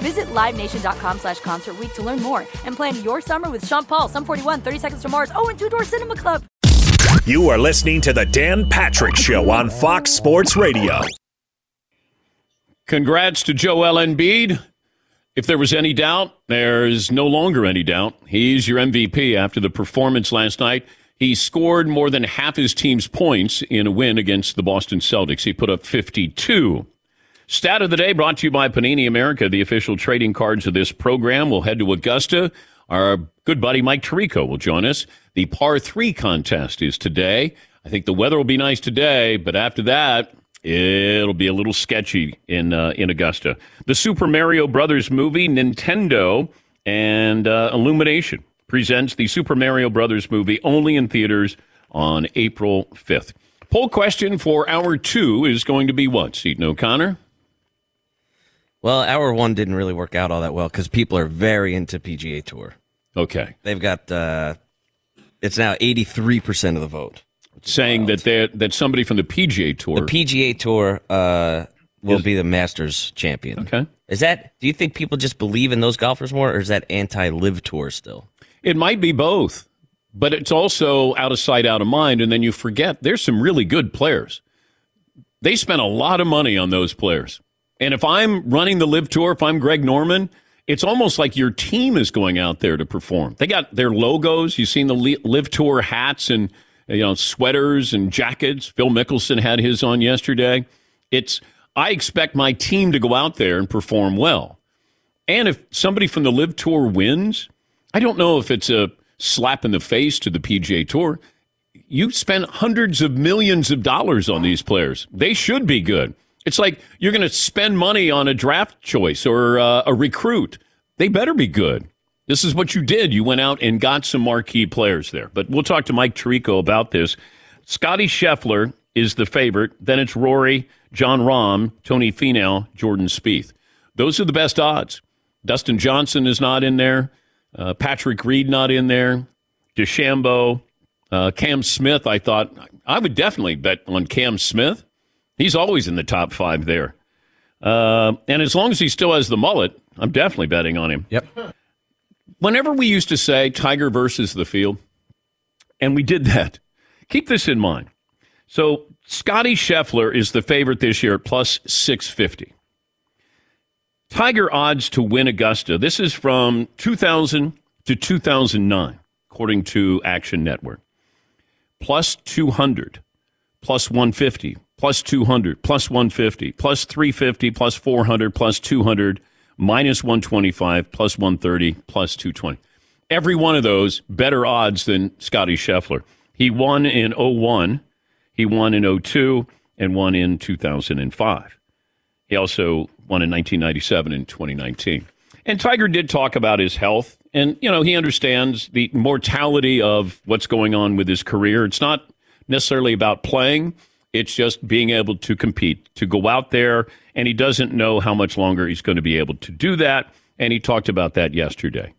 Visit LiveNation.com slash Concert Week to learn more and plan your summer with Sean Paul, Sum 41, 30 Seconds to Mars, oh, and Two Door Cinema Club. You are listening to The Dan Patrick Show on Fox Sports Radio. Congrats to Joel Embiid. If there was any doubt, there's no longer any doubt. He's your MVP after the performance last night. He scored more than half his team's points in a win against the Boston Celtics. He put up 52. Stat of the day brought to you by Panini America, the official trading cards of this program. We'll head to Augusta. Our good buddy Mike Tirico will join us. The par three contest is today. I think the weather will be nice today, but after that, it'll be a little sketchy in uh, in Augusta. The Super Mario Brothers movie, Nintendo and uh, Illumination presents the Super Mario Brothers movie only in theaters on April 5th. Poll question for hour two is going to be what, Seton O'Connor? Well, hour one didn't really work out all that well because people are very into PGA Tour. Okay. They've got uh, it's now eighty three percent of the vote, saying that they that somebody from the PGA Tour, the PGA Tour, uh, will is, be the Masters champion. Okay. Is that? Do you think people just believe in those golfers more, or is that anti LIV Tour still? It might be both, but it's also out of sight, out of mind, and then you forget there's some really good players. They spent a lot of money on those players. And if I'm running the LIV tour, if I'm Greg Norman, it's almost like your team is going out there to perform. They got their logos. You've seen the LIV tour hats and you know sweaters and jackets. Phil Mickelson had his on yesterday. It's I expect my team to go out there and perform well. And if somebody from the LIV tour wins, I don't know if it's a slap in the face to the PGA Tour. You spent hundreds of millions of dollars on these players. They should be good. It's like you're going to spend money on a draft choice or uh, a recruit. They better be good. This is what you did. You went out and got some marquee players there. But we'll talk to Mike Tirico about this. Scottie Scheffler is the favorite. Then it's Rory, Jon Rahm, Tony Finau, Jordan Spieth. Those are the best odds. Dustin Johnson is not in there. Uh, Patrick Reed not in there. DeChambeau, uh, Cam Smith. I thought I would definitely bet on Cam Smith. He's always in the top five there. Uh, and as long as he still has the mullet, I'm definitely betting on him. Yep. Whenever we used to say Tiger versus the field, and we did that, keep this in mind. So Scottie Scheffler is the favorite this year at plus 650. Tiger odds to win Augusta. This is from 2000 to 2009, according to Action Network. Plus 200, plus 150, plus 200, plus 150, plus 350, plus 400, plus 200, minus 125, plus 130, plus 220. Every one of those better odds than Scottie Scheffler. He won in 01, he won in 02, and won in 2005. He also won in 1997 and 2019. And Tiger did talk about his health. And, you know, he understands the mortality of what's going on with his career. It's not necessarily about playing, it's just being able to compete, to go out there, and he doesn't know how much longer he's going to be able to do that. And he talked about that yesterday.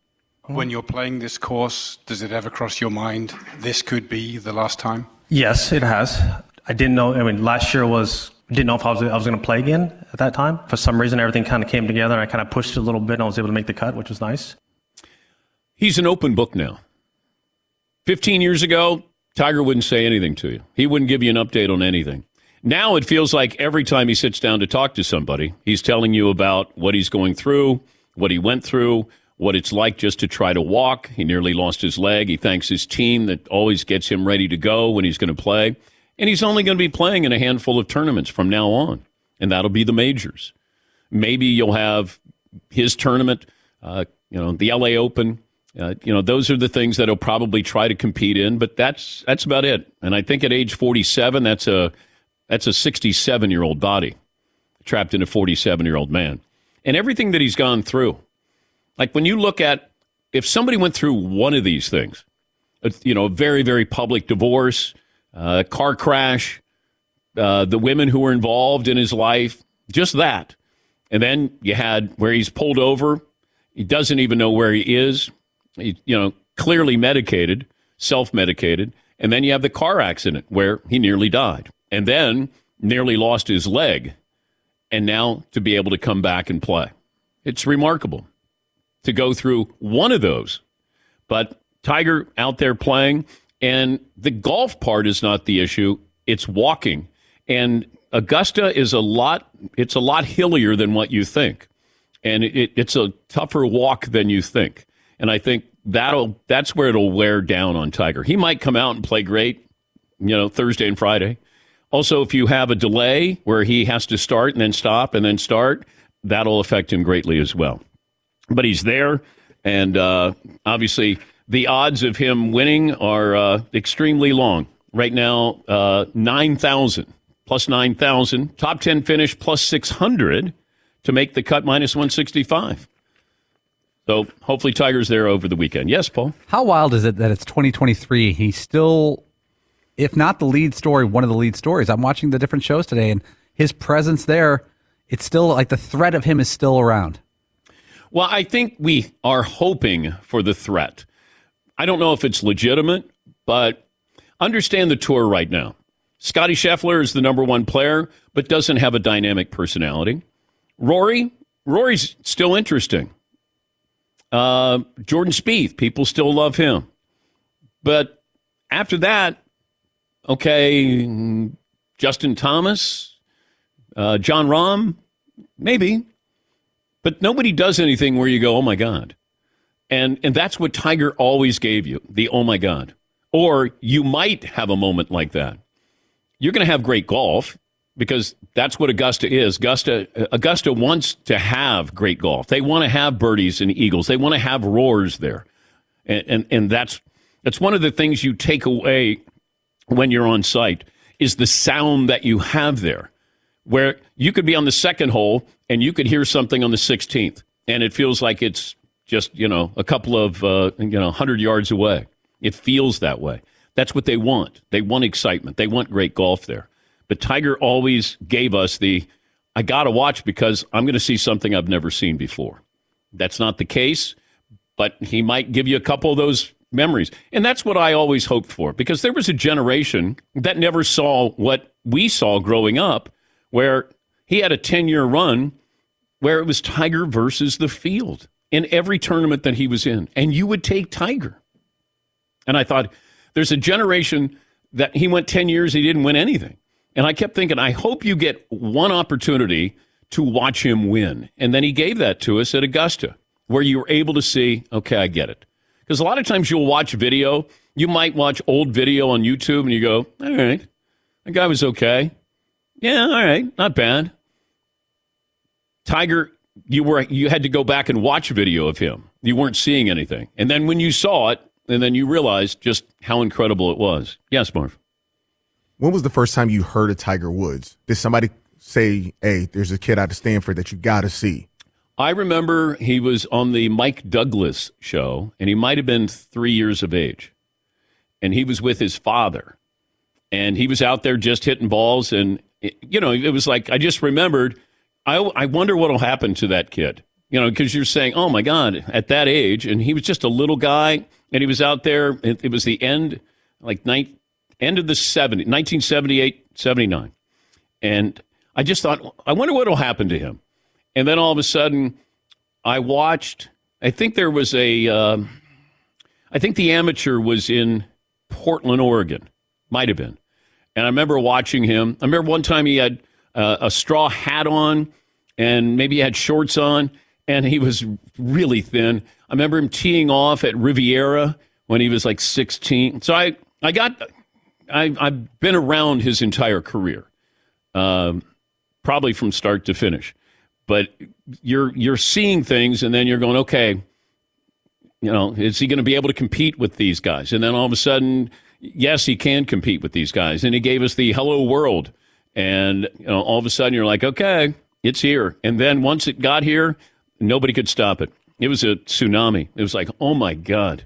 When you're playing this course, does it ever cross your mind this could be the last time? Yes, it has. I didn't know. I mean, last year was didn't know if I was I was going to play again at that time. For some reason, everything kind of came together. and I kind of pushed it a little bit, and I was able to make the cut, which was nice. He's an open book now. Fifteen years ago, Tiger wouldn't say anything to you. He wouldn't give you an update on anything. Now it feels like every time he sits down to talk to somebody, he's telling you about what he's going through, what he went through, what it's like just to try to walk. He nearly lost his leg. He thanks his team that always gets him ready to go when he's going to play. And he's only going to be playing in a handful of tournaments from now on, and that'll be the majors. Maybe you'll have his tournament, uh, you know, the LA Open. Uh, you know, those are the things that he'll probably try to compete in, but that's that's about it. And I think at age 47, that's a that's a 67 year old body trapped in a 47 year old man. And everything that he's gone through. Like when you look at if somebody went through one of these things, a, you know, a very, very public divorce, uh, car crash, uh, the women who were involved in his life, just that. And then you had where he's pulled over. He doesn't even know where he is. You know, clearly medicated, self medicated. And then you have the car accident where he nearly died and then nearly lost his leg, and now to be able to come back and play. It's remarkable to go through one of those. But Tiger out there playing, and the golf part is not the issue, it's walking. And Augusta is a lot it's a lot hillier than what you think. And it, it's a tougher walk than you think. And I think that'll that's where it'll wear down on Tiger. He might come out and play great, you know, Thursday and Friday. Also, if you have a delay where he has to start and then stop and then start, that'll affect him greatly as well. But he's there, and uh, obviously the odds of him winning are uh, extremely long. Right now, uh, 9,000 plus 9,000. Top 10 finish plus 600 to make the cut minus 165. So hopefully Tiger's there over the weekend. Yes, Paul. How wild is it that it's 2023? He's still if not the lead story, one of the lead stories. I'm watching the different shows today, and his presence there, it's still like the threat of him is still around. Well, I think we are hoping for the threat. I don't know if it's legitimate, but understand the tour right now. Scottie Scheffler is the number one player, but doesn't have a dynamic personality. Rory, Rory's still interesting. Uh, Jordan Spieth, people still love him. But after that, okay, Justin Thomas, uh, Jon Rahm, maybe, but nobody does anything where you go, oh my God. And, and that's what Tiger always gave you the oh my God. Or you might have a moment like that. You're going to have great golf because that's what Augusta is. Augusta, Augusta wants to have great golf. They want to have birdies and eagles. They want to have roars there. And, and, and that's, that's one of the things you take away when you're on site is the sound that you have there, where you could be on the second hole and you could hear something on the 16th, and it feels like it's just you know a couple of uh, you know hundred yards away. It feels that way. That's what they want. They want excitement. They want great golf there. But Tiger always gave us the I got to watch because I'm going to see something I've never seen before. That's not the case, but he might give you a couple of those memories. And that's what I always hoped for because there was a generation that never saw what we saw growing up, where he had a 10 year run where it was Tiger versus the field in every tournament that he was in. And you would take Tiger. And I thought, there's a generation that he went 10 years, he didn't win anything. And I kept thinking, I hope you get one opportunity to watch him win. And then he gave that to us at Augusta, where you were able to see, okay, I get it. Because a lot of times you'll watch video, you might watch old video on YouTube and you go, all right, that guy was okay. Yeah, all right, not bad. Tiger, you were you had to go back and watch video of him. You weren't seeing anything. And then when you saw it, and then you realized just how incredible it was. Yes, Marv. When was the first time you heard of Tiger Woods? Did somebody say, "Hey, there's a kid out of Stanford that you got to see"? I remember he was on the Mike Douglas show, and he might have been three years of age. And he was with his father. And he was out there just hitting balls. And, it, you know, it was like, I just remembered, I, I wonder what will happen to that kid. You know, because you're saying, oh my God, at that age. And he was just a little guy. And he was out there. It, it was the end, like, night, end of the 70, 1978, 79. And I just thought, I wonder what will happen to him. And then all of a sudden, I watched. I think there was a. Uh, I think the amateur was in Portland, Oregon. Might have been. And I remember watching him. I remember one time he had uh, a straw hat on and maybe he had shorts on and he was really thin. I remember him teeing off at Riviera when he was like 16. So I, I got, I, I've been around his entire career, um, probably from start to finish. But you're you're seeing things, and then you're going, okay, you know, is he going to be able to compete with these guys? And then all of a sudden, yes, he can compete with these guys. And he gave us the hello world. And you know, all of a sudden, you're like, okay, it's here. And then once it got here, nobody could stop it. It was a tsunami. It was like, oh my God.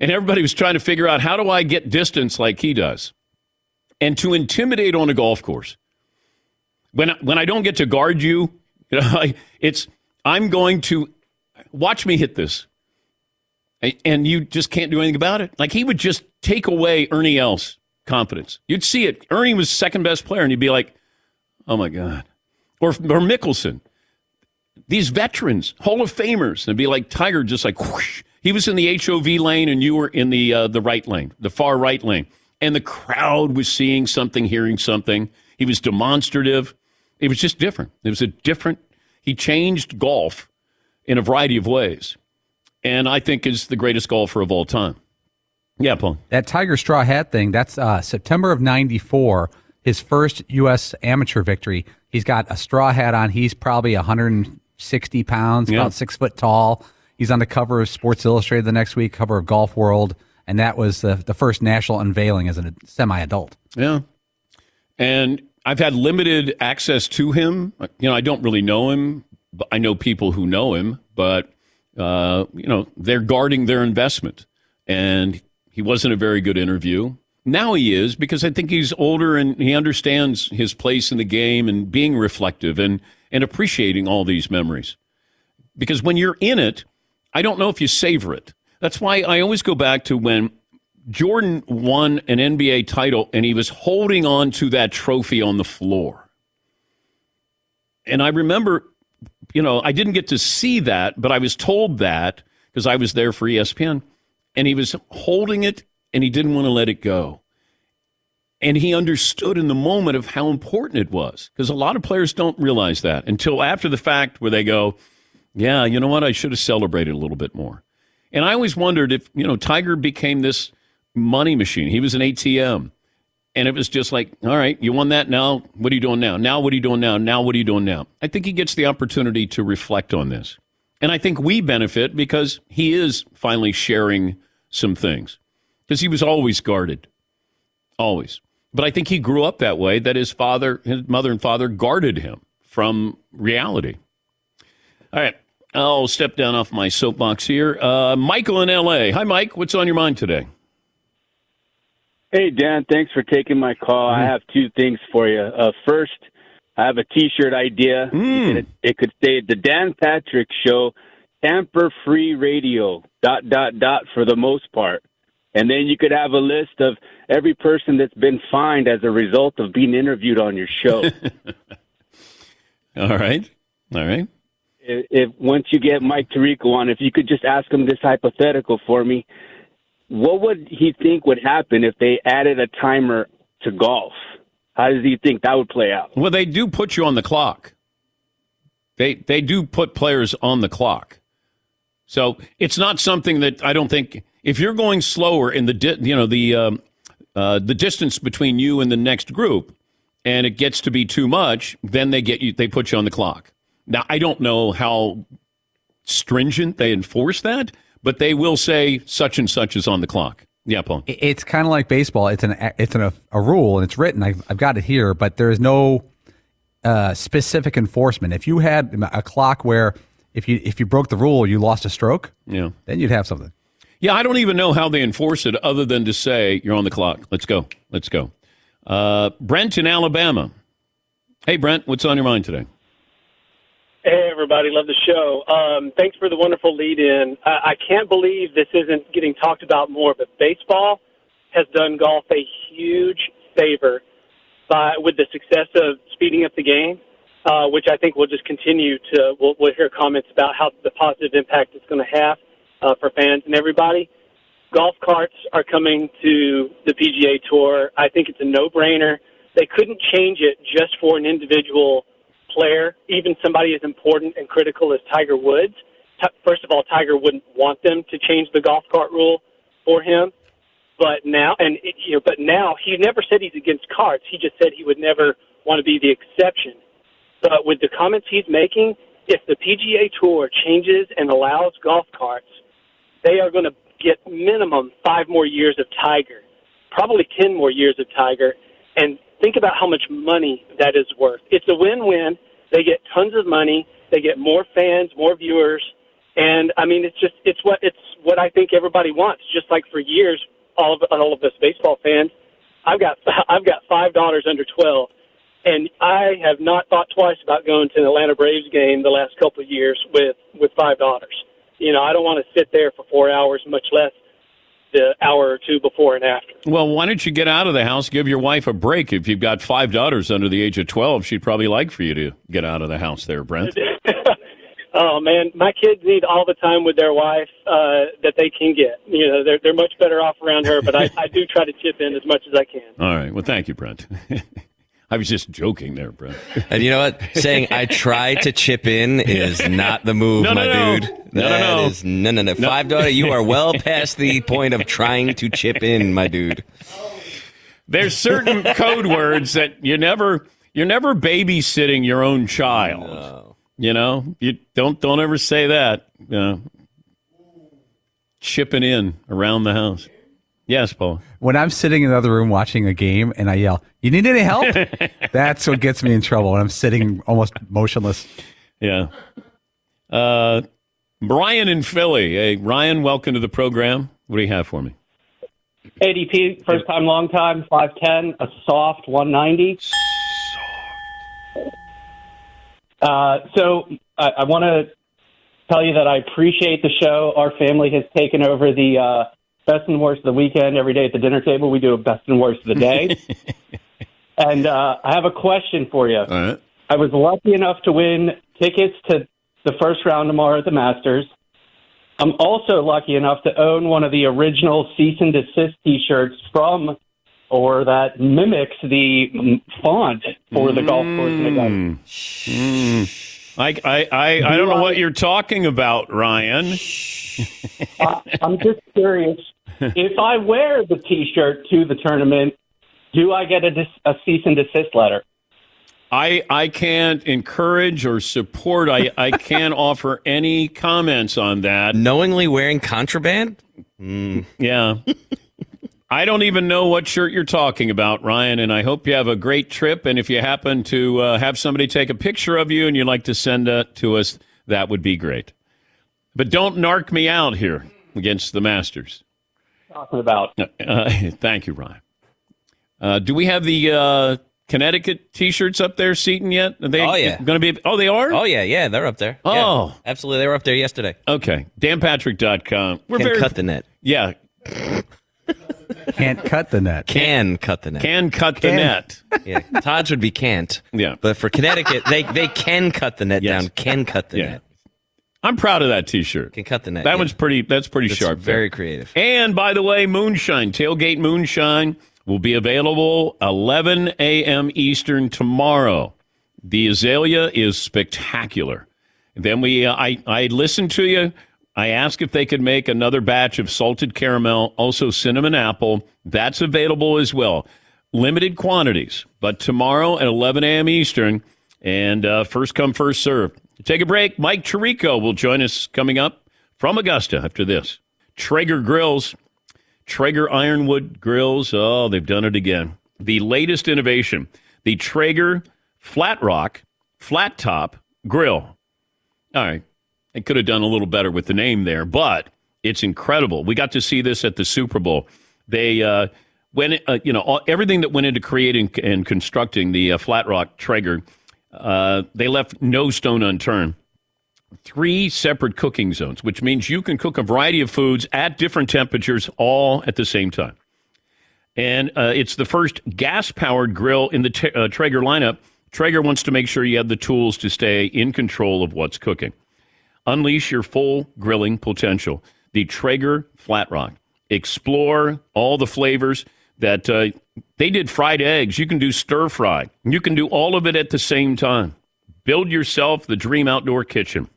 And everybody was trying to figure out how do I get distance like he does? And to intimidate on a golf course. When, when I don't get to guard you, you know, it's I'm going to watch me hit this. And you just can't do anything about it. Like he would just take away Ernie Els' confidence. You'd see it. Ernie was second best player, and you'd be like, oh my God. Or, or Mickelson. These veterans, Hall of Famers, and be like Tiger, just like whoosh. He was in the HOV lane, and you were in the uh, the right lane, the far right lane, and the crowd was seeing something, hearing something. He was demonstrative. It was just different. It was a different. He changed golf in a variety of ways, and I think is the greatest golfer of all time. Yeah, Paul. That Tiger straw hat thing. That's uh, September of '94. His first U.S. amateur victory. He's got a straw hat on. He's probably 160 pounds, yeah. about six foot tall. He's on the cover of Sports Illustrated the next week, cover of Golf World, and that was the the first national unveiling as a semi adult. Yeah, and I've had limited access to him. You know, I don't really know him. But I know people who know him, but uh, you know, they're guarding their investment. And he wasn't a very good interview. Now he is because I think he's older and he understands his place in the game and being reflective and, and appreciating all these memories. Because when you're in it, I don't know if you savor it. That's why I always go back to when Jordan won an NBA title and he was holding on to that trophy on the floor. And I remember, you know, I didn't get to see that, but I was told that because I was there for ESPN. And he was holding it and he didn't want to let it go. And he understood in the moment of how important it was because a lot of players don't realize that until after the fact where they go, yeah, you know what? I should have celebrated a little bit more. And I always wondered if, you know, Tiger became this money machine. He was an ATM. And it was just like, all right, you won that. Now, what are you doing now? Now, what are you doing now? Now, what are you doing now? I think he gets the opportunity to reflect on this. And I think we benefit because he is finally sharing some things because he was always guarded, always. But I think he grew up that way that his father, his mother and father guarded him from reality. All right. I'll step down off my soapbox here. Uh, Michael in LA. Hi, Mike. What's on your mind today? Hey, Dan, thanks for taking my call. Mm-hmm. I have two things for you. Uh, first, I have a T-shirt idea. Mm. It, it, could say "The Dan Patrick Show, tamper-free radio." Dot dot dot for the most part, and then you could have a list of every person that's been fined as a result of being interviewed on your show. All right, all right. If, if once you get Mike Tirico on, if you could just ask him this hypothetical for me what would he think would happen if they added a timer to golf? How does he think that would play out? Well, they do put you on the clock. They they do put players on the clock. So it's not something that I don't think if you're going slower in the di- you know the um, uh, the distance between you and the next group, and it gets to be too much, then they get you they put you on the clock. Now I don't know how stringent they enforce that, but they will say such and such is on the clock. Yeah, Paul. It's kind of like baseball. It's an it's an, a, a rule and it's written. I've, I've got it here, but there is no uh, specific enforcement. If you had a clock where if you if you broke the rule, you lost a stroke. Yeah, then you'd have something. Yeah, I don't even know how they enforce it other than to say you're on the clock. Let's go. Let's go. Uh, Brent in Alabama. Hey, Brent, what's on your mind today? Hey, everybody. Love the show. Um, thanks for the wonderful lead in. I, I can't believe this isn't getting talked about more, but baseball has done golf a huge favor by with the success of speeding up the game, uh, which I think will just continue to. We'll, we'll hear comments about how the positive impact it's going to have uh, for fans and everybody. golf carts are coming to the PGA Tour. I think it's a no-brainer. They couldn't change it just for an individual player, even somebody as important and critical as Tiger Woods. First of all, Tiger wouldn't want them to change the golf cart rule for him. But now, and it, you know, but now he never said he's against carts. He just said he would never want to be the exception. But with the comments he's making, if the PGA Tour changes and allows golf carts, they are going to get minimum five more years of Tiger, probably 10 more years of Tiger. And think about how much money that is worth. It's a win win. They get tons of money, they get more fans, more viewers. And I mean, it's just it's what it's what I think everybody wants. Just like for years, all of all of us baseball fans, I've got I've got five dollars under twelve, and I have not thought twice about going to an Atlanta Braves game the last couple of years with with five dollars. You know, I don't want to sit there for four hours, much less the hour or two before and after. Well, why don't you get out of the house? Give your wife a break. If you've got five daughters under the age of 12, she'd probably like for you to get out of the house there, Brent. Oh man, my kids need all the time with their wife uh, that they can get. You know, they're they're much better off around her. But I, I do try to chip in as much as I can. All right. Well, thank you, Brent. I was just joking there, Brent. And you know what? Saying I try to chip in is not the move, No, no, my no. dude. No, no, That no. is- no, no, no. Five daughter, you are well past the point of trying to chip in, my dude. There's certain code words that you never you're never babysitting your own child. You know, you don't don't ever say that. You know, chipping in around the house. Yes, Paul. When I'm sitting in the other room watching a game and I yell, "You need any help?" That's what gets me in trouble when I'm sitting almost motionless. Yeah. Uh, Brian in Philly. Hey, Ryan, welcome to the program. What do you have for me? ADP, first time, long time, 5'10, a soft 190. Uh, so I, I want to tell you that I appreciate the show. Our family has taken over the uh, best and worst of the weekend. Every day at the dinner table, we do a best and worst of the day. and uh, I have a question for you. Right. I was lucky enough to win tickets to the first round tomorrow at the Masters. I'm also lucky enough to own one of the original cease and desist T-shirts from, or that mimics the font for the golf course. in Augusta. Mm. I, I, I, I don't know what you're talking about, Ryan. I, I'm just curious. if I wear the T-shirt to the tournament, do I get a, dis- a cease and desist letter? I, I can't encourage or support. I, I can't offer any comments on that. Knowingly wearing contraband? Hmm. Yeah. I don't even know what shirt you're talking about, Ryan, and I hope you have a great trip. And if you happen to uh, have somebody take a picture of you and you'd like to send it to us, that would be great. But don't narc me out here against the Masters. Talking about. Uh, thank you, Ryan. Uh, do we have the uh, Connecticut T-shirts up there, Seton yet? Are they Oh, yeah. going to be? Oh, they are. Oh, yeah, yeah, they're up there. Yeah, Oh. absolutely. They were up there yesterday. Okay, danpatrick.com. We're Can very cut the net. Yeah, Can't cut the net. Can cut the net. can cut the Can. net. Yeah, Todd's would be can't. Yeah. But for Connecticut, they, they can cut the net Yes. down. Can cut the Yeah. net. I'm proud of that T-shirt. Can cut the net. That yeah. one's pretty. That's pretty That's sharp. there. Very creative. And by the way, moonshine tailgate moonshine will be available 11 a.m. Eastern tomorrow. The azalea is spectacular. Then we, uh, I, I listened to you. I asked if they could make another batch of salted caramel, also cinnamon apple. That's available as well. Limited quantities, but tomorrow at 11 a.m. Eastern, and uh, first come, first serve. Take a break. Mike Tirico will join us coming up from Augusta after this. Traeger Grills, Traeger Ironwood Grills. Oh, they've done it again. The latest innovation, the Traeger Flat Rock Flat Top Grill. All right. I could have done a little better with the name there, but it's incredible. We got to see this at the Super Bowl. They, uh, when uh, you know all, everything that went into creating and constructing the uh, Flat Rock Traeger, uh, they left no stone unturned. Three separate cooking zones, which means you can cook a variety of foods at different temperatures all at the same time. And uh, it's the first gas powered grill in the uh, Traeger lineup. Traeger wants to make sure you have the tools to stay in control of what's cooking. Unleash your full grilling potential. The Traeger Flat Rock. explore all the flavors that uh, they did fried eggs. You can do stir fry. You can do all of it at the same time. Build yourself the dream outdoor kitchen.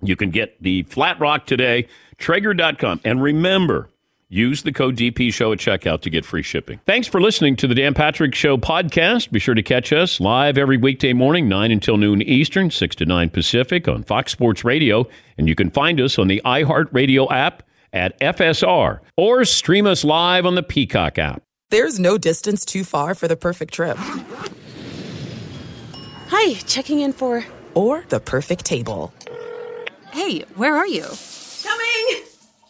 You can get the Flat Rock today, Traeger.com. And remember, use the code DP Show at checkout to get free shipping. Thanks for listening to the Dan Patrick Show podcast. Be sure to catch us live every weekday morning, 9 until noon Eastern, 6 to 9 Pacific on Fox Sports Radio. And you can find us on the iHeartRadio app at FSR or stream us live on the Peacock app. There's no distance too far for the perfect trip. Hi, checking in for. Or the perfect table. Hey, where are you? Coming!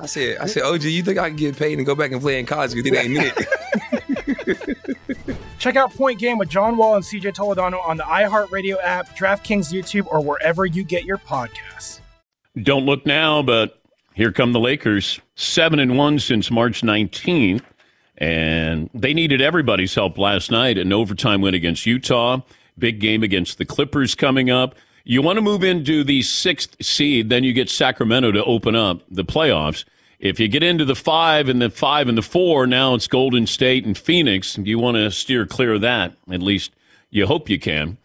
I said, I said, OG, you think I can get paid and go back and play in college because it ain't it? Check out Point Game with John Wall and CJ Toledano on the iHeartRadio app, DraftKings YouTube, or wherever you get your podcasts. Don't look now, but here come the Lakers. Seven and one since March 19th. And they needed everybody's help last night. An overtime win against Utah. Big game against the Clippers coming up. You want to move into the sixth seed, then you get Sacramento to open up the playoffs. If you get into the five and the five and the four, now it's Golden State and Phoenix. You want to steer clear of that. At least you hope you can.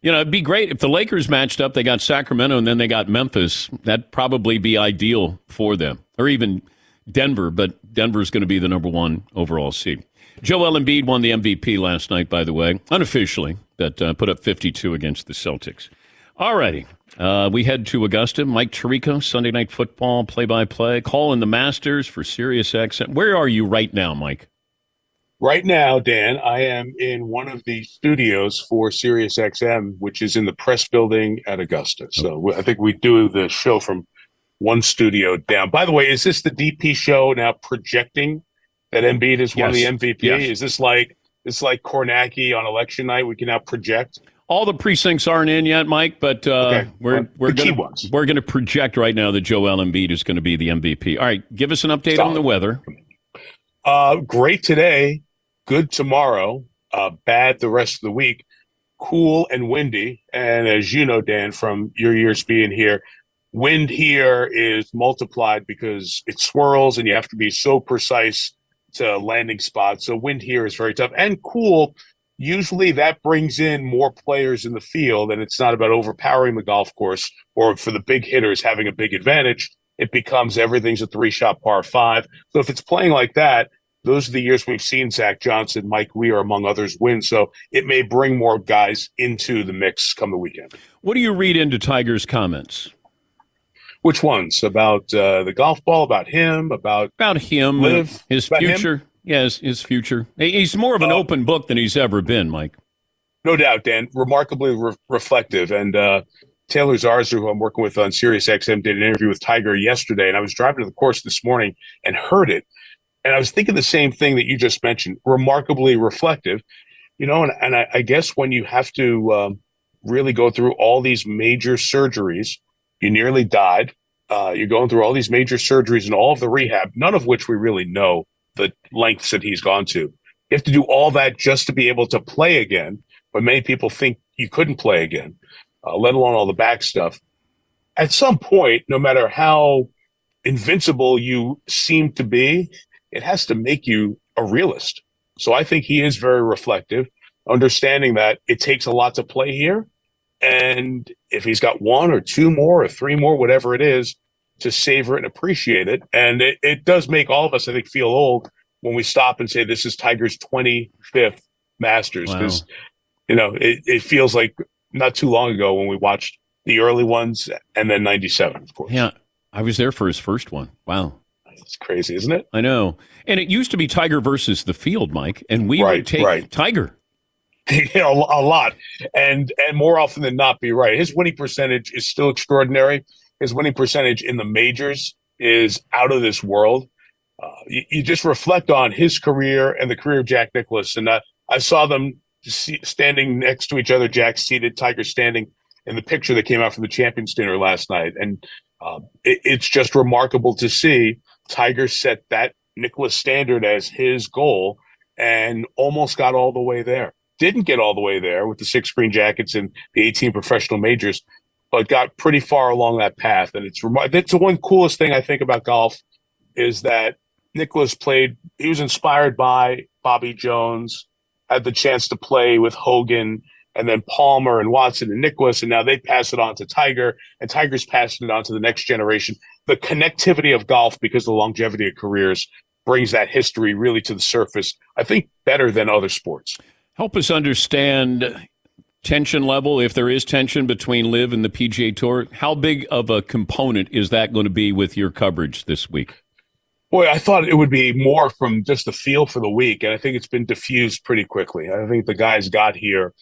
You know, it'd be great if the Lakers matched up. They got Sacramento and then they got Memphis. That'd probably be ideal for them, or even Denver. But Denver's going to be the number one overall seed. Joel Embiid won the MVP last night, by the way, unofficially, but uh, put up 52 against the Celtics. All righty. Uh, we head to Augusta. Mike Tirico, Sunday Night Football, play-by-play. Call in the Masters for Sirius XM. Where are you right now, Mike? Right now, Dan, I am in one of the studios for Sirius XM, which is in the press building at Augusta. So I think we do the show from one studio down. By the way, is this the DP show now projecting that Embiid is one of the MVP? Yes. Is this like it's like Kornacki on election night? We can now project. All the precincts aren't in yet, Mike, but uh, Okay. we're we're gonna, ones. we're going to project right now that Joel Embiid is going to be the MVP. All right, give us an update on the weather. Uh, great today, good tomorrow, uh, bad the rest of the week, cool and windy. And as you know, Dan, from your years being here, wind here is multiplied because it swirls and you have to be so precise to landing spots. So wind here is very tough and cool. Usually that brings in more players in the field and it's not about overpowering the golf course or for the big hitters having a big advantage. It becomes everything's a three shot par five. So if it's playing like that, those are the years we've seen Zach Johnson, Mike Weir, among others, win. So it may bring more guys into the mix come the weekend. What do you read into Tiger's comments? Which ones? About uh, the golf ball? About him? About about him? Live? his About him? Future? Yes, his future. He's more of an open book than he's ever been, Mike. No doubt, Dan. Remarkably re- reflective. And uh, Taylor Zarzour, who I'm working with on Sirius XM, did an interview with Tiger yesterday. And I was driving to the course this morning and heard it. And I was thinking the same thing that you just mentioned remarkably reflective. You know, and, and I, I guess when you have to um, really go through all these major surgeries, you nearly died. Uh, you're going through all these major surgeries and all of the rehab, none of which we really know the lengths that he's gone to. You have to do all that just to be able to play again. But many people think you couldn't play again, uh, let alone all the back stuff. At some point, no matter how invincible you seem to be, it has to make you a realist. So I think he is very reflective, understanding that it takes a lot to play here. And if he's got one or two more or three more, whatever it is, to savor it and appreciate it. And it, it does make all of us, I think, feel old when we stop and say this is Tiger's 25th Masters because, wow. you know, it, it feels like not too long ago when we watched the early ones and then 97, of course. Yeah. I was there for his first one. Wow. It's crazy, isn't it? I know. And it used to be Tiger versus the field, Mike, and we right, would take right. Tiger. you know, a lot, and and more often than not, be right. His winning percentage is still extraordinary. His winning percentage in the majors is out of this world. Uh, you, you, just reflect on his career and the career of Jack Nicklaus, and uh, I saw them standing next to each other. Jack seated, Tiger standing in the picture that came out from the Champions Dinner last night, and uh, it, it's just remarkable to see Tiger set that Nicklaus standard as his goal and almost got all the way there. Didn't get all the way there with the six green jackets and the 18 professional majors, but got pretty far along that path. And it's it's the one coolest thing I think about golf is that Nicklaus played. He was inspired by Bobby Jones, had the chance to play with Hogan and then Palmer and Watson and Nicklaus, and now they pass it on to Tiger, and Tiger's passing it on to the next generation. The connectivity of golf, because the longevity of careers, brings that history really to the surface. I think better than other sports. Help us understand tension level, if there is tension between LIV and the PGA Tour. How big of a component is that going to be with your coverage this week? Boy, I thought it would be more from just the feel for the week, and I think it's been diffused pretty quickly. I think the guys got here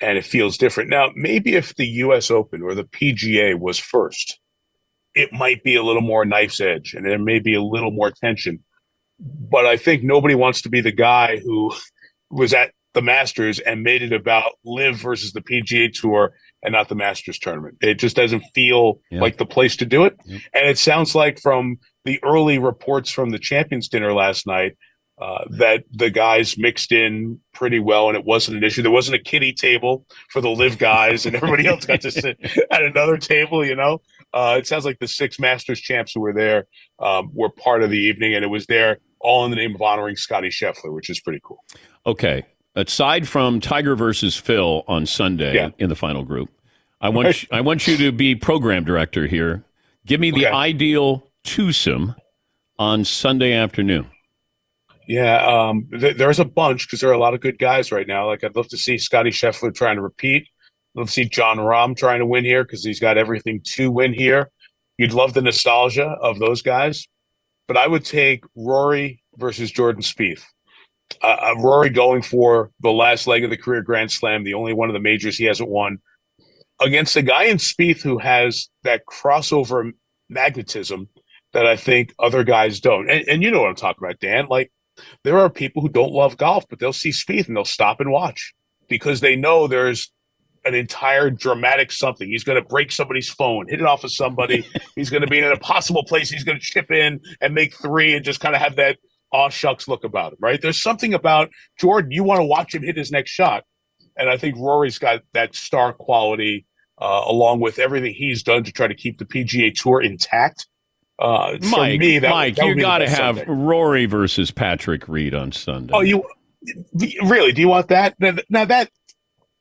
and it feels different. Now, maybe if the US Open or the PGA was first, it might be a little more knife's edge and there may be a little more tension. But I think nobody wants to be the guy who was at the Masters and made it about LIV versus the PGA Tour and not the Masters tournament. It just doesn't feel yeah. like the place to do it. Yeah. And it sounds like from the early reports from the Champions dinner last night uh, that the guys mixed in pretty well and it wasn't an issue. There wasn't a kitty table for the LIV guys and everybody else got to sit at another table, you know? Uh, it sounds like the six Masters champs who were there um, were part of the evening and it was there all in the name of honoring Scottie Scheffler, which is pretty cool. Okay. Aside from Tiger versus Phil on Sunday yeah. in the final group, I want, you, I want you to be program director here. Give me the okay. ideal twosome on Sunday afternoon. Yeah, um, th- there's a bunch because there are a lot of good guys right now. Like I'd love to see Scottie Scheffler trying to repeat. I'd love to see Jon Rahm trying to win here because he's got everything to win here. You'd love the nostalgia of those guys, but I would take Rory versus Jordan Spieth. Uh, uh, Rory going for the last leg of the career Grand Slam, the only one of the majors he hasn't won, against a guy in Spieth who has that crossover magnetism that I think other guys don't. And, and you know what I'm talking about, Dan. Like there are people who don't love golf, but they'll see Spieth and they'll stop and watch because they know there's an entire dramatic something. He's going to break somebody's phone, hit it off of somebody. he's going to be in an impossible place. He's going to chip in and make three and just kind of have that aw shucks look about him, right? There's something about Jordan. You want to watch him hit his next shot. And I think Rory's got that star quality uh, along with everything he's done to try to keep the PGA Tour intact. Uh, Mike, me, that, Mike, that you got to have Sunday. Rory versus Patrick Reed on Sunday. Oh, you really? Do you want that? Now that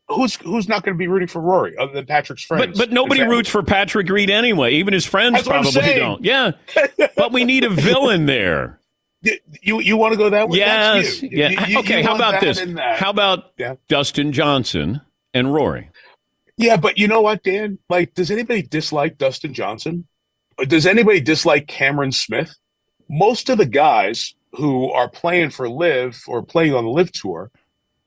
who's who's not going to be rooting for Rory other than Patrick's friends? But but nobody that, roots for Patrick Reed anyway. Even his friends probably don't. Yeah, but we need a villain there. You you want to go that way? Yes. You. Yeah. You, okay. How about this? How about yeah. Dustin Johnson and Rory? Yeah, but you know what, Dan? Like, does anybody dislike Dustin Johnson? Does anybody dislike Cameron Smith? Most of the guys who are playing for LIV or playing on the LIV tour,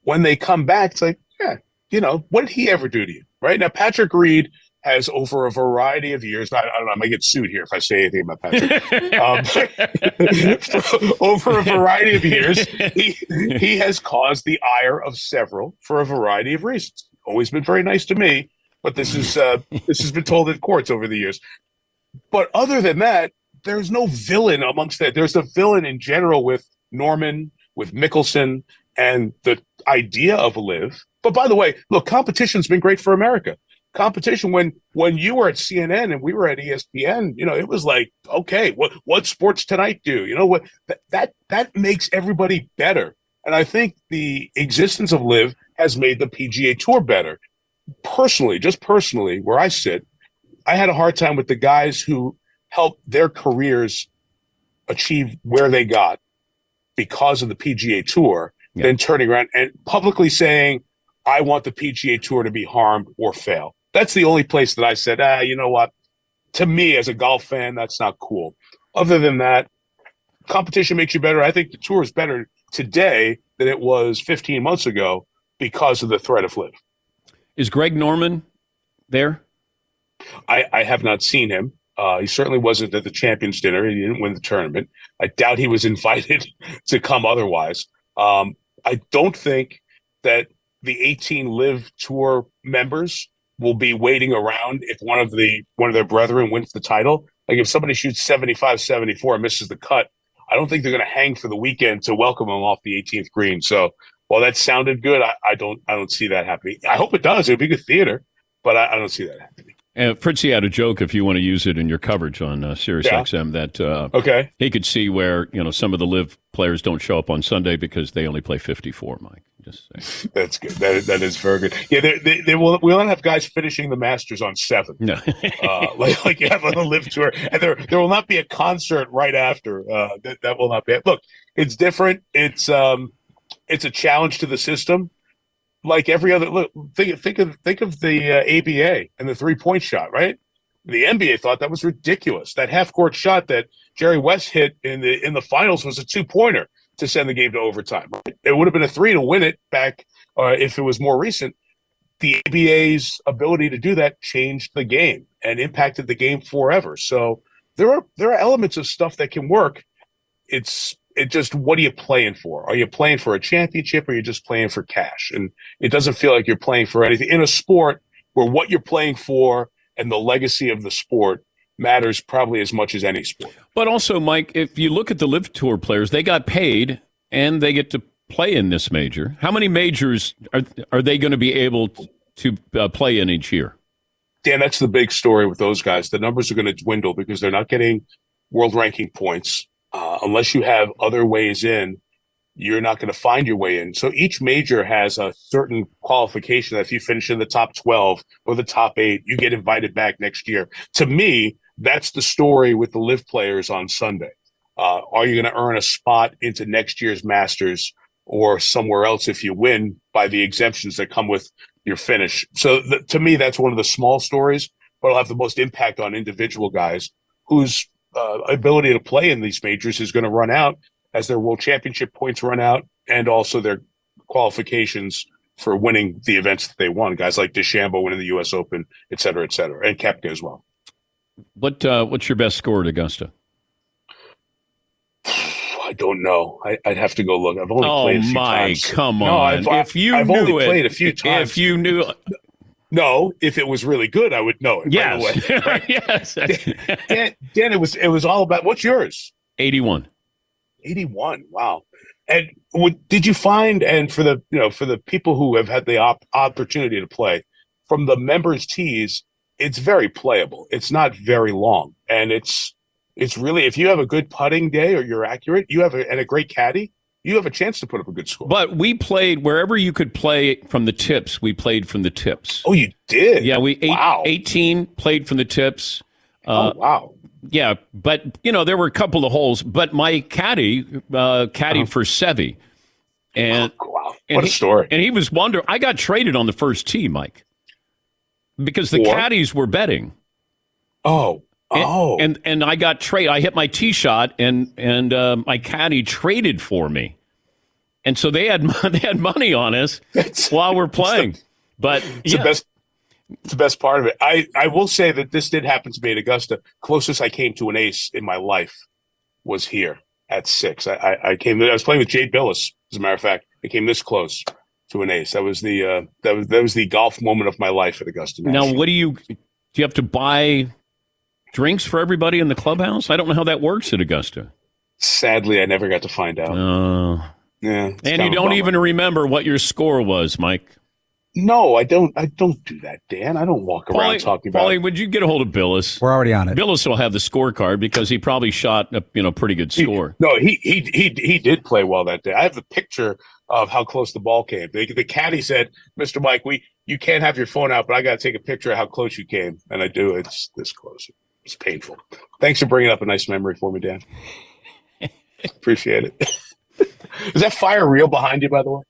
when they come back, it's like, yeah, you know, what did he ever do to you? Right now, Patrick Reed has over a variety of years. I, I don't know. I might get sued here if I say anything about Patrick. um, over a variety of years, he, he has caused the ire of several for a variety of reasons. Always been very nice to me, but this is uh, this has been told in courts over the years. But other than that, there's no villain amongst that. There's a villain in general with Norman, with Mickelson, and the idea of LIV. But by the way, look, competition's been great for America competition when when you were at CNN and we were at ESPN, you know, it was like, okay, what what sports tonight do? You know what that that, that makes everybody better. And I think the existence of LIV has made the PGA Tour better. Personally, just personally, where I sit, I had a hard time with the guys who helped their careers achieve where they got because of the PGA Tour, yeah. then turning around and publicly saying, I want the PGA Tour to be harmed or fail. That's the only place that I said, ah, you know what? To me, as a golf fan, that's not cool. Other than that, competition makes you better. I think the tour is better today than it was 15 months ago because of the threat of LIV. Is Greg Norman there? I, I have not seen him. Uh, he certainly wasn't at the Champions Dinner. He didn't win the tournament. I doubt he was invited to come otherwise. Um, I don't think that the 18 LIV Tour members will be waiting around if one of the one of their brethren wins the title. Like if somebody shoots 75 74 and misses the cut, I don't think they're going to hang for the weekend to welcome him off the 18th green. So while that sounded good, I, I don't I don't see that happening. I hope it does. It would be good theater, but I, I don't see that happening. And Fritzy had a joke if you want to use it in your coverage on uh, Sirius yeah. XM that uh, okay he could see where you know some of the LIV players don't show up on Sunday because they only play 54. Mike, just saying. That's good. That, that is very good. Yeah, they, they, they will. We will not have guys finishing the Masters on seven. No, uh, like like you have on the LIV Tour, and there there will not be a concert right after. Uh, that that will not be. Look, it's different. It's um, it's a challenge to the system like every other look think think of think of the uh, ABA and the three point shot, right? The NBA thought that was ridiculous. That half court shot that Jerry West hit in the in the finals was a two pointer to send the game to overtime. It would have been a three to win it back uh, if it was more recent. The ABA's ability to do that changed the game and impacted the game forever. So there are there are elements of stuff that can work. It's it just what are you playing for? Are you playing for a championship or are you just playing for cash? And it doesn't feel like you're playing for anything in a sport where what you're playing for and the legacy of the sport matters probably as much as any sport. But also, Mike, if you look at the LIV Tour players, they got paid and they get to play in this major. How many majors are are they going to be able to uh, play in each year? Dan, that's the big story with those guys. The numbers are going to dwindle because they're not getting world ranking points uh, unless you have other ways in, you're not going to find your way in. So each major has a certain qualification that if you finish in the top 12 or the top eight, you get invited back next year. To me, that's the story with the LIV players on Sunday. Uh, are you going to earn a spot into next year's Masters or somewhere else if you win by the exemptions that come with your finish? So th- to me, that's one of the small stories, but it'll have the most impact on individual guys whose uh, ability to play in these majors is going to run out as their world championship points run out and also their qualifications for winning the events that they won. Guys like DeChambeau winning the U.S. Open, et cetera, et cetera, and Koepka as well. What uh, What's your best score at Augusta? I don't know. I, would have to go look. I've only oh played a few my, times. come on! No, I've, if you I've knew only it, played a few times. If you knew, no, if it was really good, I would know it. Yes, right yes. Dan, Dan, it was it was all about. What's yours? Eighty-one. Eighty-one. Wow. And what, did you find? And for the you know for the people who have had the op- opportunity to play from the members' tees, it's very playable. It's not very long, and it's it's really if you have a good putting day or you're accurate, you have a, and a great caddy, you have a chance to put up a good score. But we played wherever you could play from the tips. We played from the tips. Oh, you did? Yeah, we eight, wow. 18 played from the tips. Uh, oh, wow. Yeah, but you know there were a couple of holes. But my caddy, uh, caddy oh. for Seve, and oh, wow. and what a he, story! And he was wondering. I got traded on the first tee, Mike, because the Or? caddies were betting. Oh, And, oh, and and I got trade. I hit my tee shot, and and uh, my caddy traded for me, and so they had they had money on us while we're playing. but it's yeah, the best. It's the best part of it. I, I will say that this did happen to me at Augusta. Closest I came to an ace in my life was here at six. I, I, I came. I was playing with Jay Billas, as a matter of fact. I came this close to an ace. That was the uh, that was that was the golf moment of my life at Augusta. National. Now, what do you do? You have to buy drinks for everybody in the clubhouse? I don't know how that works at Augusta. Sadly, I never got to find out. Uh, yeah, and you don't even remember what your score was, Mike. No, I don't. I don't do that, Dan. I don't walk around Paulie, talking about. Paulie, would you get a hold of Billas? We're already on it. Billas will have the scorecard because he probably shot a you know pretty good score. No, he he he he did play well that day. I have the picture of how close the ball came. The, the caddy said, "Mr. Mike, we you can't have your phone out, but I got to take a picture of how close you came." And I do. It's this close. It's painful. Thanks for bringing up a nice memory for me, Dan. Appreciate it. Is that fire real behind you, by the way?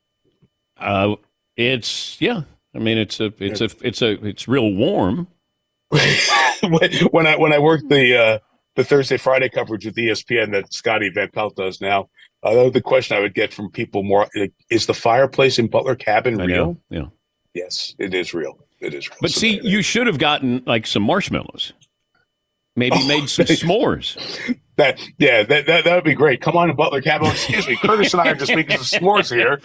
Uh, it's yeah. I mean, it's a it's a it's a it's real warm. when I when I worked the uh, the Thursday Friday coverage with ESPN that Scotty Van Pelt does now, uh, the question I would get from people more like, is the fireplace in Butler Cabin I real? know. Yeah. Yes, it is real. It is real. But see, you should have gotten like some marshmallows. Maybe made some s'mores. That yeah, that, that would be great. Come on to Butler Cabin. Oh, Excuse me, Curtis and I are just making some s'mores here.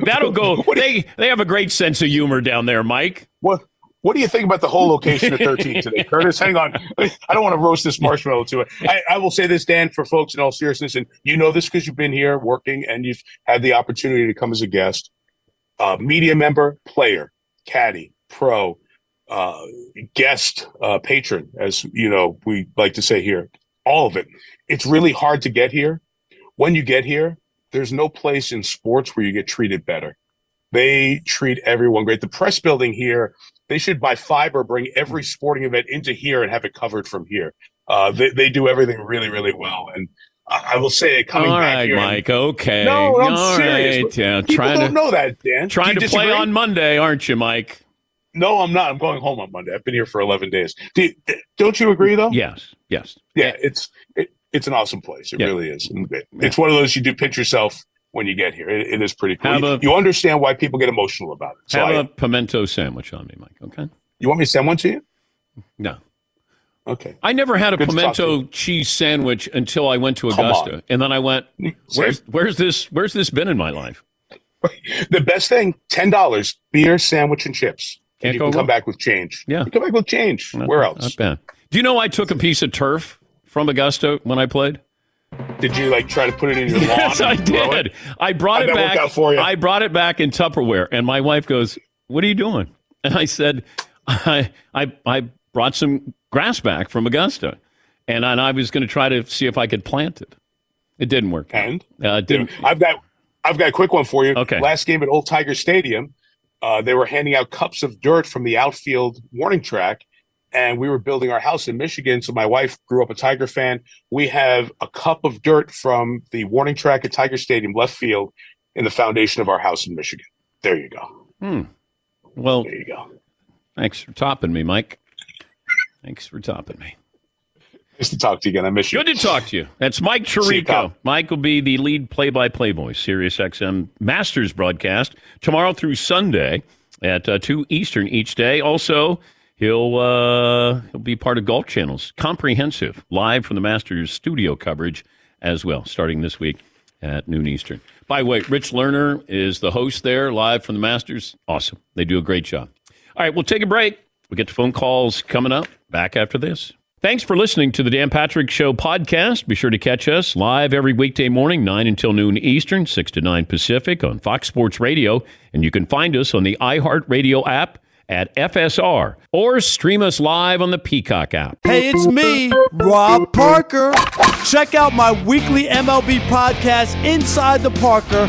That'll go. They they have a great sense of humor down there, Mike. What What do you think about the whole location of 13 today, Curtis? Hang on. I don't want to roast this marshmallow to it. I, I will say this, Dan, for folks in all seriousness, and you know this because you've been here working and you've had the opportunity to come as a guest. Uh, media member, player, caddy, pro, uh, guest, uh, patron, as you know, we like to say here, all of it. It's really hard to get here. When you get here, there's no place in sports where you get treated better. They treat everyone great. The press building here, they should buy fiber, bring every sporting event into here and have it covered from here. Uh, they, they do everything really, really well. And I, will say, it coming All back right, here, Mike. Okay. No, I'm All serious. right, Yeah, People trying don't to know that, Dan. Trying to play on Monday, aren't you, Mike? No, I'm not. I'm going home on Monday. I've been here for 11 days. Do you, don't you agree, though? Yes. Yes. Yeah, it's it, it's an awesome place. It Yeah. really is. It's one of those you do pinch yourself when you get here. It, it is pretty cool. You, a- you understand why people get emotional about it. So Have I- a pimento sandwich on me, Mike. Okay. you want me to send one to you? No. Okay. I never had a Good to talk to pimento cheese sandwich until I went to Augusta, and then I went, "Where's where's this where's this been in my life?" The best thing, ten dollars, beer, sandwich, and chips. Can't and you can come back with change. Yeah. You come back with change. Not- Where else? Not bad. Do you know I took a piece of turf from Augusta when I played? Did you like try to put it in your lawn? yes, I did. I brought How'd it back. for you? I brought it back in Tupperware, and my wife goes, "What are you doing?" And I said, "I I, I brought some grass back from Augusta, and, and I was going to try to see if I could plant it. It didn't work. And uh, it didn't. I've got I've got a quick one for you. Okay. Last game at Old Tiger Stadium, uh, they were handing out cups of dirt from the outfield warning track, and we were building our house in Michigan. So my wife grew up a Tiger fan. We have a cup of dirt from the warning track at Tiger Stadium left field in the foundation of our house in Michigan. There you go. Hmm. Well, there you go. Thanks for topping me, Mike. Thanks for topping me. Nice to talk to you again. I miss you. Good to talk to you. That's Mike Tirico. Mike will be the lead play-by-play voice, Sirius XM Masters broadcast tomorrow through Sunday at uh, two Eastern each day. Also, he'll uh, he'll be part of Golf Channel's comprehensive live from the Masters studio coverage as well, starting this week at noon Eastern. By the way, Rich Lerner is the host there, live from the Masters. Awesome. They do a great job. All right, we'll take a break. We'll get to phone calls coming up. Back after this. Thanks for listening to the Dan Patrick Show podcast. Be sure to catch us live every weekday morning, 9 until noon Eastern, 6 to 9 Pacific on Fox Sports Radio. And you can find us on the iHeartRadio app at FSR or stream us live on the Peacock app. Hey, it's me, Rob Parker. Check out my weekly MLB podcast, Inside the Parker,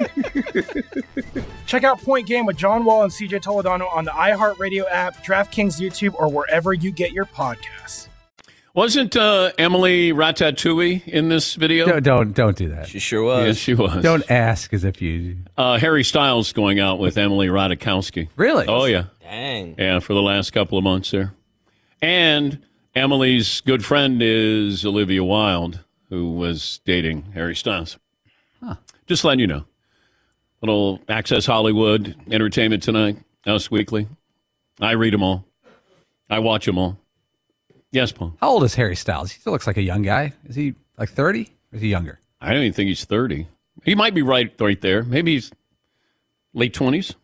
Check out Point Game with John Wall and CJ Toledano on the iHeartRadio app, DraftKings YouTube, or wherever you get your podcasts. Wasn't uh, Emily Ratatouille in this video? Don't don't, don't do that. She sure was. Yes, she was. Don't ask as if you. Uh, Harry Styles going out with Emily Ratajkowski. Really? Oh yeah. Dang. Yeah, for the last couple of months there. And Emily's good friend is Olivia Wilde, who was dating Harry Styles. Just letting you know. Little Access Hollywood, Entertainment Tonight, Us Weekly. I read them all. I watch them all. Yes, Paul. How old is Harry Styles? He still looks like a young guy. Is he like thirty? Or is he younger? I don't even think he's 30. He might be right right there. Maybe he's late 20s.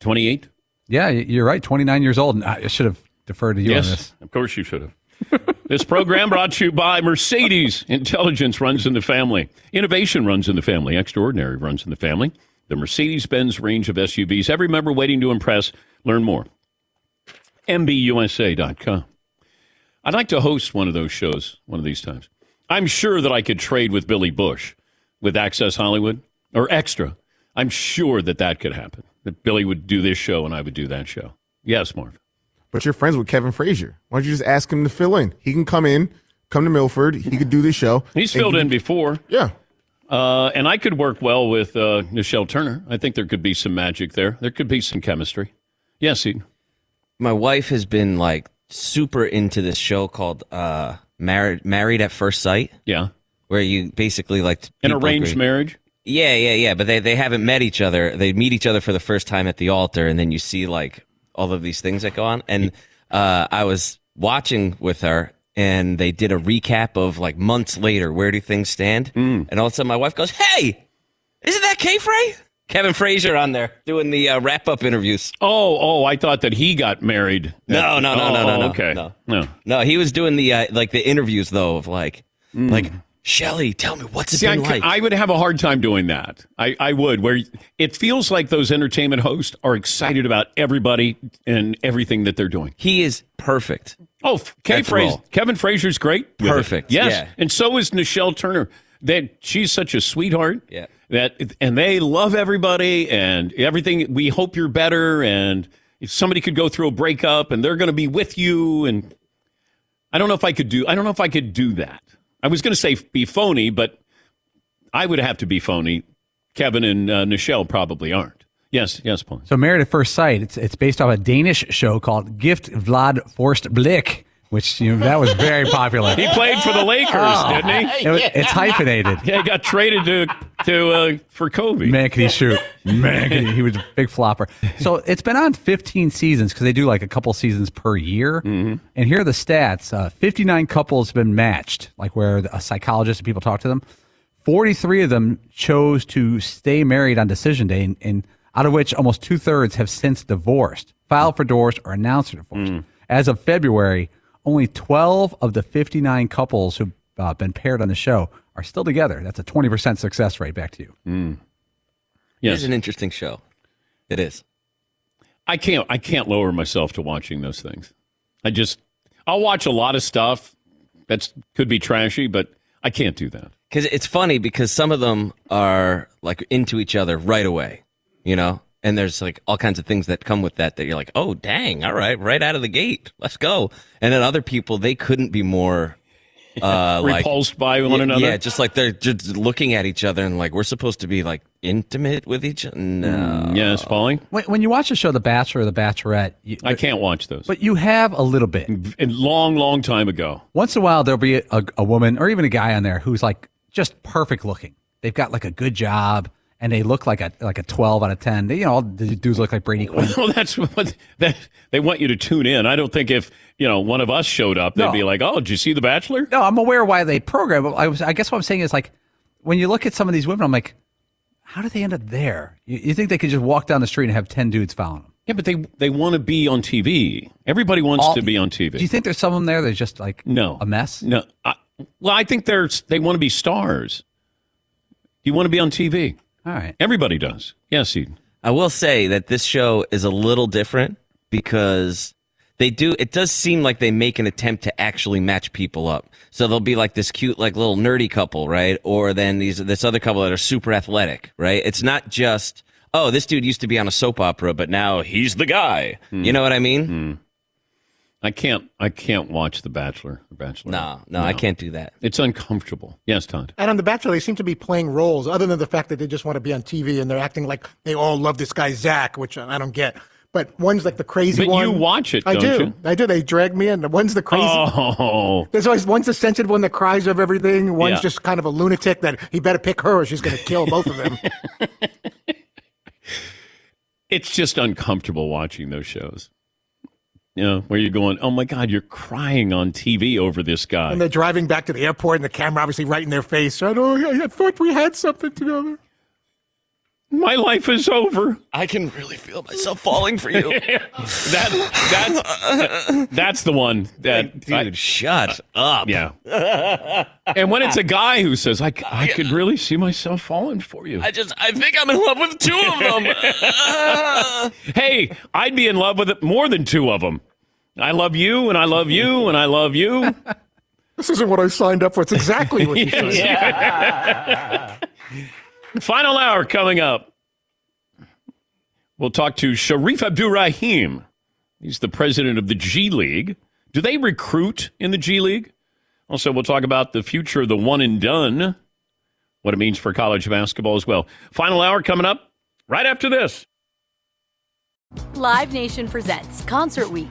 28? Yeah, you're right. Twenty nine years old. And I should have deferred to you yes, on this. of course you should have. this program brought to you by Mercedes. Intelligence runs in the family. Innovation runs in the family. Extraordinary runs in the family. The Mercedes-Benz range of SUVs. Every member waiting to impress. Learn more. MBUSA.com. I'd like to host one of those shows one of these times. I'm sure that I could trade with Billy Bush with Access Hollywood or Extra. I'm sure that that could happen. That Billy would do this show and I would do that show. Yes, Marv. But you're friends with Kevin Frazier. Why don't you just ask him to fill in? He can come in, come to Milford. He could do this show. He's filled he in could- before. Yeah. Uh, and I could work well with uh, Nichelle Turner. I think there could be some magic there. There could be some chemistry. Yes, Eden. My wife has been like super into this show called uh, Married Married at First Sight. Yeah. Where you basically like An arranged agree- marriage? Yeah, yeah, yeah. But they, they haven't met each other. They meet each other for the first time at the altar, and then you see like all of these things that go on. And uh, I was watching with her, and they did a recap of like months later. Where do things stand? Hmm. And all of a sudden, my wife goes, "Hey, isn't that K Frey? Kevin Frazier on there doing the uh, wrap up interviews." Oh, oh, I thought that he got married. No, no, no, no, no, Oh, no. Okay. no, No. no. He was doing the uh, like the interviews though of like, like Shelly, tell me what's it. See, I, like. I would have a hard time doing that. I, I would, where it feels like those entertainment hosts are excited about everybody and everything that they're doing. He is perfect. Oh, That's Frazier. Kevin Frazier's great. Perfect, Yes, yeah. and so is Nichelle Turner. That she's such a sweetheart. Yeah. That and they love everybody and everything. We hope you're better. And if somebody could go through a breakup and they're going to be with you, and I don't know if I could do. I don't know if I could do that. I was going to say be phony, but I would have to be phony. Kevin and uh, Nichelle probably aren't. Yes, yes, Paul. So Married at First Sight, it's it's based off a Danish show called Gift Vlad Forst Blick, which you know that was very popular. He played for the Lakers, Oh. didn't he? It was- it's hyphenated. Yeah, he got traded to to uh, for Kobe. Man, can he shoot? Man, can he, he was a big flopper. So it's been on 15 seasons because they do like a couple seasons per year. Mm-hmm. And here are the stats: uh, 59 couples have been matched, like where a psychologist and people talk to them. 43 of them chose to stay married on decision day, and, and out of which almost two thirds have since divorced, filed for divorce, or announced their divorce. As of February, only 12 of the 59 couples who've uh, been paired on the show are still together. That's a 20% success rate. Back to you. Mm. It's an interesting show. It is. I can't I can't lower myself to watching those things. I just I'll watch a lot of stuff that's could be trashy, but I can't do that. Because it's funny because some of them are like into each other right away, you know? And there's like all kinds of things that come with that that you're like, oh, dang, all right, right out of the gate, let's go. And then other people, they couldn't be more uh, like- Repulsed by one Yeah, another? Yeah, just like they're just looking at each other and like we're supposed to be like intimate with each other. No. yes, falling. When, when you watch the show The Bachelor or The Bachelorette, you, I can't watch those. but you have a little bit. A long, long time ago. Once in a while, there'll be a, a woman or even a guy on there who's like just perfect looking. They've got like a good job and they look like a like a twelve out of ten. They, you know, all the dudes look like Brady Quinn. Well, that's what that they want you to tune in. I don't think if you know one of us showed up, they'd No. be like, "Oh, did you see The Bachelor?" No, I'm aware why they program. I was, I guess what I'm saying is like when you look at some of these women, I'm like, how did they end up there? You, you think they could just walk down the street and have ten dudes following them? Yeah, but they they want to be on TV. Everybody wants All- to be on TV. Do you think there's some of them there that's just like no a mess? No. I, well, I think they're they want to be stars. Do you want to be on TV. All right. Everybody does. Yes, Eden. I will say that this show is a little different because they do it does seem like they make an attempt to actually match people up. So they'll be like this cute like little nerdy couple, right? Or then these this other couple that are super athletic, right? It's not just oh, this dude used to be on a soap opera, but now he's the guy. You hmm. know what I mean? Hmm. I can't. I can't watch The Bachelor. The Bachelor. No, no, I can't do that. It's uncomfortable. Yes, Todd. And on The Bachelor, they seem to be playing roles, other than the fact that they just want to be on TV and they're acting like they all love this guy Zach, which I don't get. But one's like the crazy But one. you watch it, I don't do. you? I do. They drag me in. The one's the crazy. Oh, There's always one's the sensitive one that cries over everything. One's Yeah. just kind of a lunatic that he better pick her or she's going to kill both of them. it's just uncomfortable watching those shows. You know, where you're going, oh my God, you're crying on TV over this guy. and they're driving back to the airport, and the camera obviously right in their face. I, thought we had something together. My life is over. I can really feel myself falling for you. that that's that's the one that Dude, shut up. Yeah. And when it's a guy who says, I, c- I could really see myself falling for you. I just I think I'm in love with two of them. hey, I'd be in love with more than two of them. I love you, and I love you, and I love you. This isn't what I signed up for. It's exactly what you said. Final hour coming up. We'll talk to Shareef Abdur-Rahim. He's the president of the G League. Do they recruit in the G League? Also, we'll talk about the future of the one and done, what it means for college basketball as well. Final hour coming up right after this. Live Nation presents Concert Week.